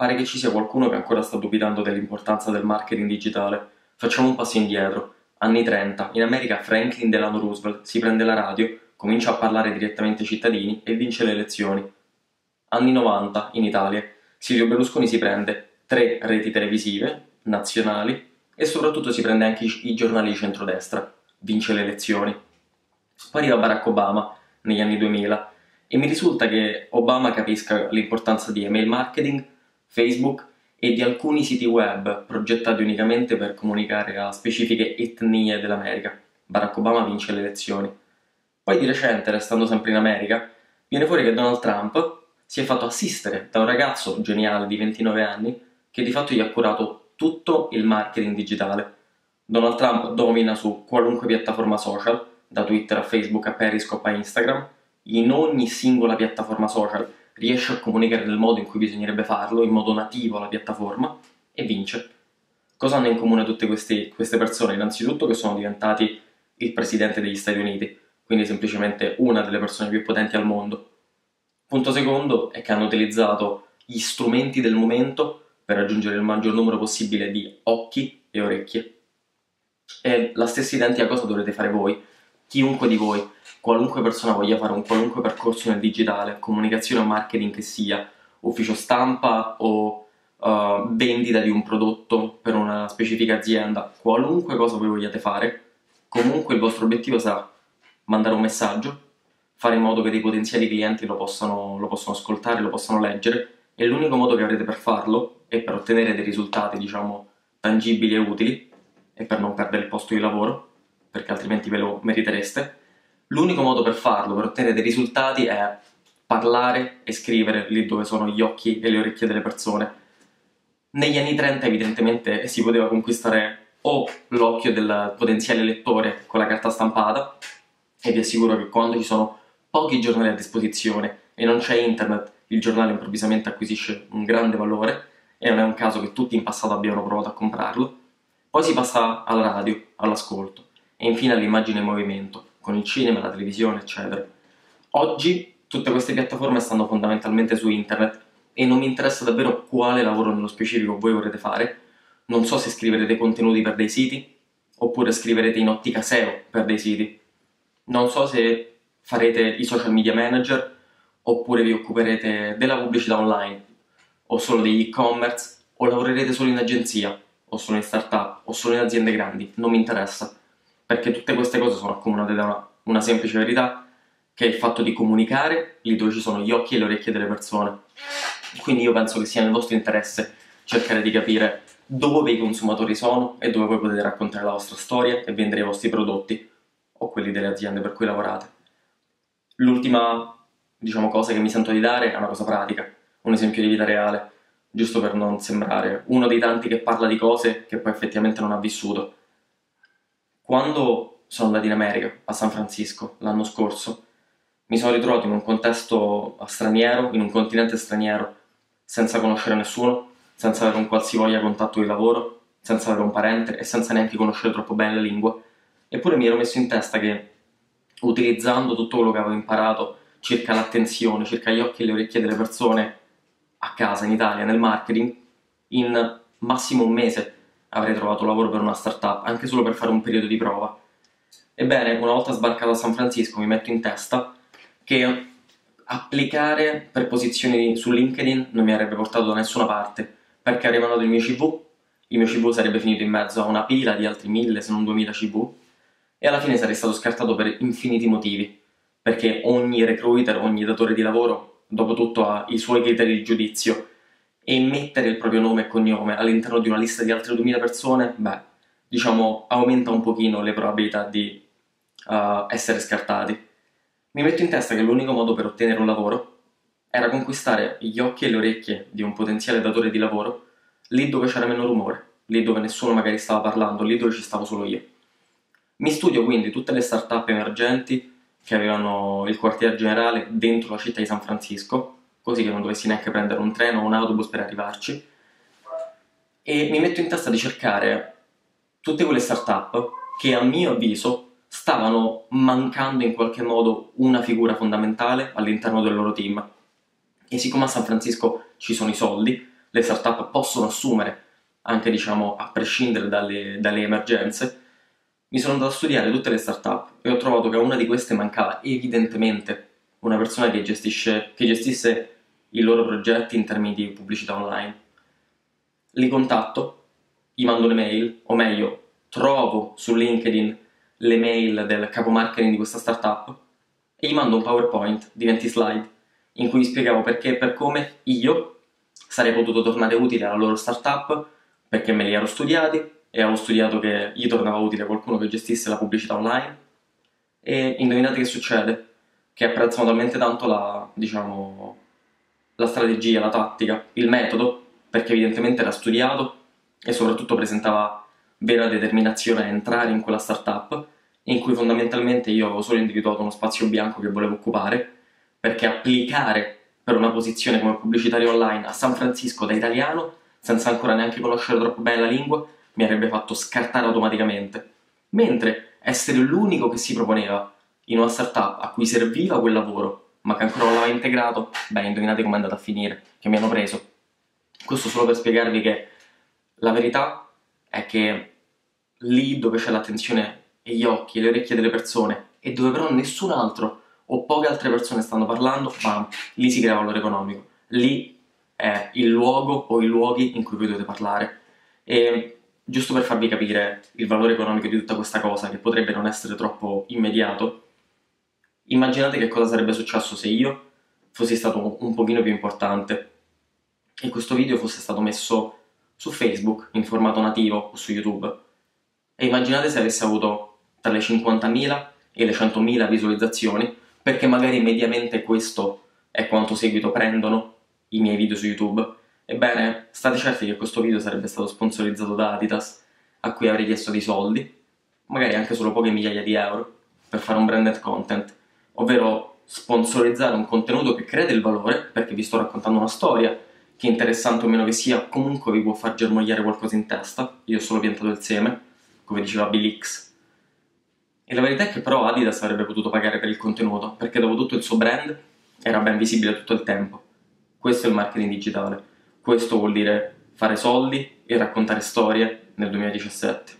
pare che ci sia qualcuno che ancora sta dubitando dell'importanza del marketing digitale. Facciamo un passo indietro. Anni 30, in America Franklin Delano Roosevelt si prende la radio, comincia a parlare direttamente ai cittadini e vince le elezioni. Anni 90, in Italia, Silvio Berlusconi si prende tre reti televisive nazionali e soprattutto si prende anche i giornali di centrodestra, vince le elezioni. Poi arriva Barack Obama negli anni 2000 e mi risulta che Obama capisca l'importanza di email marketing, Facebook e di alcuni siti web progettati unicamente per comunicare a specifiche etnie dell'America. Barack Obama vince le elezioni. Poi di recente, restando sempre in America, viene fuori che Donald Trump si è fatto assistere da un ragazzo geniale di 29 anni che di fatto gli ha curato tutto il marketing digitale. Donald Trump domina su qualunque piattaforma social, da Twitter a Facebook a Periscope a Instagram, in ogni singola piattaforma social riesce a comunicare nel modo in cui bisognerebbe farlo, in modo nativo alla piattaforma, e vince. Cosa hanno in comune tutte queste, queste persone? Innanzitutto che sono diventati il presidente degli Stati Uniti, quindi semplicemente una delle persone più potenti al mondo. Punto secondo è che hanno utilizzato gli strumenti del momento per raggiungere il maggior numero possibile di occhi e orecchie. E la stessa identica cosa dovrete fare voi, chiunque di voi, qualunque persona voglia fare un qualunque percorso nel digitale, comunicazione o marketing che sia, ufficio stampa o uh, vendita di un prodotto per una specifica azienda, qualunque cosa voi vogliate fare, comunque il vostro obiettivo sarà mandare un messaggio, fare in modo che dei potenziali clienti lo possano, lo possano ascoltare, lo possano leggere e l'unico modo che avrete per farlo e per ottenere dei risultati, diciamo, tangibili e utili e per non perdere il posto di lavoro, perché altrimenti ve lo meritereste, l'unico modo per farlo, per ottenere dei risultati è parlare e scrivere lì dove sono gli occhi e le orecchie delle persone. Negli anni 30 evidentemente si poteva conquistare o l'occhio del potenziale lettore con la carta stampata, e vi assicuro che quando ci sono pochi giornali a disposizione e non c'è internet, il giornale improvvisamente acquisisce un grande valore e non è un caso che tutti in passato abbiano provato a comprarlo. Poi si passa alla radio, all'ascolto e infine all'immagine in movimento, con il cinema, la televisione, eccetera. Oggi tutte queste piattaforme stanno fondamentalmente su internet e non mi interessa davvero quale lavoro nello specifico voi vorrete fare. Non so se scriverete contenuti per dei siti oppure scriverete in ottica SEO per dei siti. Non so se farete i social media manager oppure vi occuperete della pubblicità online o solo degli e-commerce o lavorerete solo in agenzia o solo in startup o solo in aziende grandi, non mi interessa perché tutte queste cose sono accomunate da una, una semplice verità che è il fatto di comunicare lì dove ci sono gli occhi e le orecchie delle persone. Quindi io penso che sia nel vostro interesse cercare di capire dove i consumatori sono e dove voi potete raccontare la vostra storia e vendere i vostri prodotti o quelli delle aziende per cui lavorate. L'ultima, diciamo, cosa che mi sento di dare è una cosa pratica, un esempio di vita reale, giusto per non sembrare uno dei tanti che parla di cose che poi effettivamente non ha vissuto. Quando sono andato in America, a San Francisco, l'anno scorso, mi sono ritrovato in un contesto straniero, in un continente straniero, senza conoscere nessuno, senza avere un qualsivoglia contatto di lavoro, senza avere un parente e senza neanche conoscere troppo bene la lingua. Eppure mi ero messo in testa che utilizzando tutto quello che avevo imparato circa l'attenzione, circa gli occhi e le orecchie delle persone a casa in Italia nel marketing, in massimo un mese avrei trovato lavoro per una startup, anche solo per fare un periodo di prova. Ebbene, una volta sbarcato a San Francisco mi metto in testa che applicare per posizioni su LinkedIn non mi avrebbe portato da nessuna parte, perché avrei mandato il mio CV, il mio CV sarebbe finito in mezzo a una pila di altri mille se non duemila CV, e alla fine sarei stato scartato per infiniti motivi, perché ogni recruiter, ogni datore di lavoro, dopo tutto ha i suoi criteri di giudizio e mettere il proprio nome e cognome all'interno di una lista di altre 2000 persone, beh, diciamo, aumenta un pochino le probabilità di uh, essere scartati. Mi metto in testa che l'unico modo per ottenere un lavoro era conquistare gli occhi e le orecchie di un potenziale datore di lavoro lì dove c'era meno rumore, lì dove nessuno magari stava parlando, lì dove ci stavo solo io. Mi studio quindi tutte le start-up emergenti che avevano il quartier generale dentro la città di San Francisco, così che non dovessi neanche prendere un treno o un autobus per arrivarci, e mi metto in testa di cercare tutte quelle start-up che a mio avviso stavano mancando in qualche modo una figura fondamentale all'interno del loro team. E siccome a San Francisco ci sono i soldi, le startup possono assumere, anche diciamo a prescindere dalle, dalle emergenze, mi sono andato a studiare tutte le startup e ho trovato che a una di queste mancava evidentemente una persona che, gestisce, che gestisse i loro progetti in termini di pubblicità online. Li contatto, gli mando un'email, o meglio, trovo su LinkedIn le mail del capo marketing di questa startup e gli mando un PowerPoint di 20 slide in cui spiegavo perché e per come io sarei potuto tornare utile alla loro startup perché me li ero studiati e avevo studiato che gli tornava utile qualcuno che gestisse la pubblicità online e indovinate che succede? Che apprezzano talmente tanto la, diciamo, la strategia, la tattica, il metodo, perché evidentemente era studiato e soprattutto presentava vera determinazione a entrare in quella startup in cui fondamentalmente io avevo solo individuato uno spazio bianco che volevo occupare, perché applicare per una posizione come pubblicitario online a San Francisco da italiano, senza ancora neanche conoscere troppo bene la lingua, mi avrebbe fatto scartare automaticamente. Mentre essere l'unico che si proponeva in una startup a cui serviva quel lavoro, ma che ancora non l'aveva integrato, beh, indovinate com'è andata a finire, che mi hanno preso. Questo solo per spiegarvi che la verità è che lì dove c'è l'attenzione e gli occhi e le orecchie delle persone e dove però nessun altro o poche altre persone stanno parlando, bam, lì si crea valore economico. Lì è il luogo o i luoghi in cui voi dovete parlare. E giusto per farvi capire il valore economico di tutta questa cosa, che potrebbe non essere troppo immediato, immaginate che cosa sarebbe successo se io fossi stato un pochino più importante e questo video fosse stato messo su Facebook in formato nativo o su YouTube. E immaginate se avesse avuto tra le 50.000 e le 100.000 visualizzazioni, perché magari mediamente questo è quanto seguito prendono i miei video su YouTube. Ebbene, state certi che questo video sarebbe stato sponsorizzato da Adidas, a cui avrei chiesto dei soldi, magari anche solo poche migliaia di euro, per fare un branded content, ovvero sponsorizzare un contenuto che crea del valore, perché vi sto raccontando una storia, che interessante o meno che sia, comunque vi può far germogliare qualcosa in testa, io ho solo piantato il seme, come diceva Bill X e la verità è che però Adidas avrebbe potuto pagare per il contenuto, perché dopo tutto il suo brand era ben visibile tutto il tempo. Questo è il marketing digitale. Questo vuol dire fare soldi e raccontare storie nel 2017.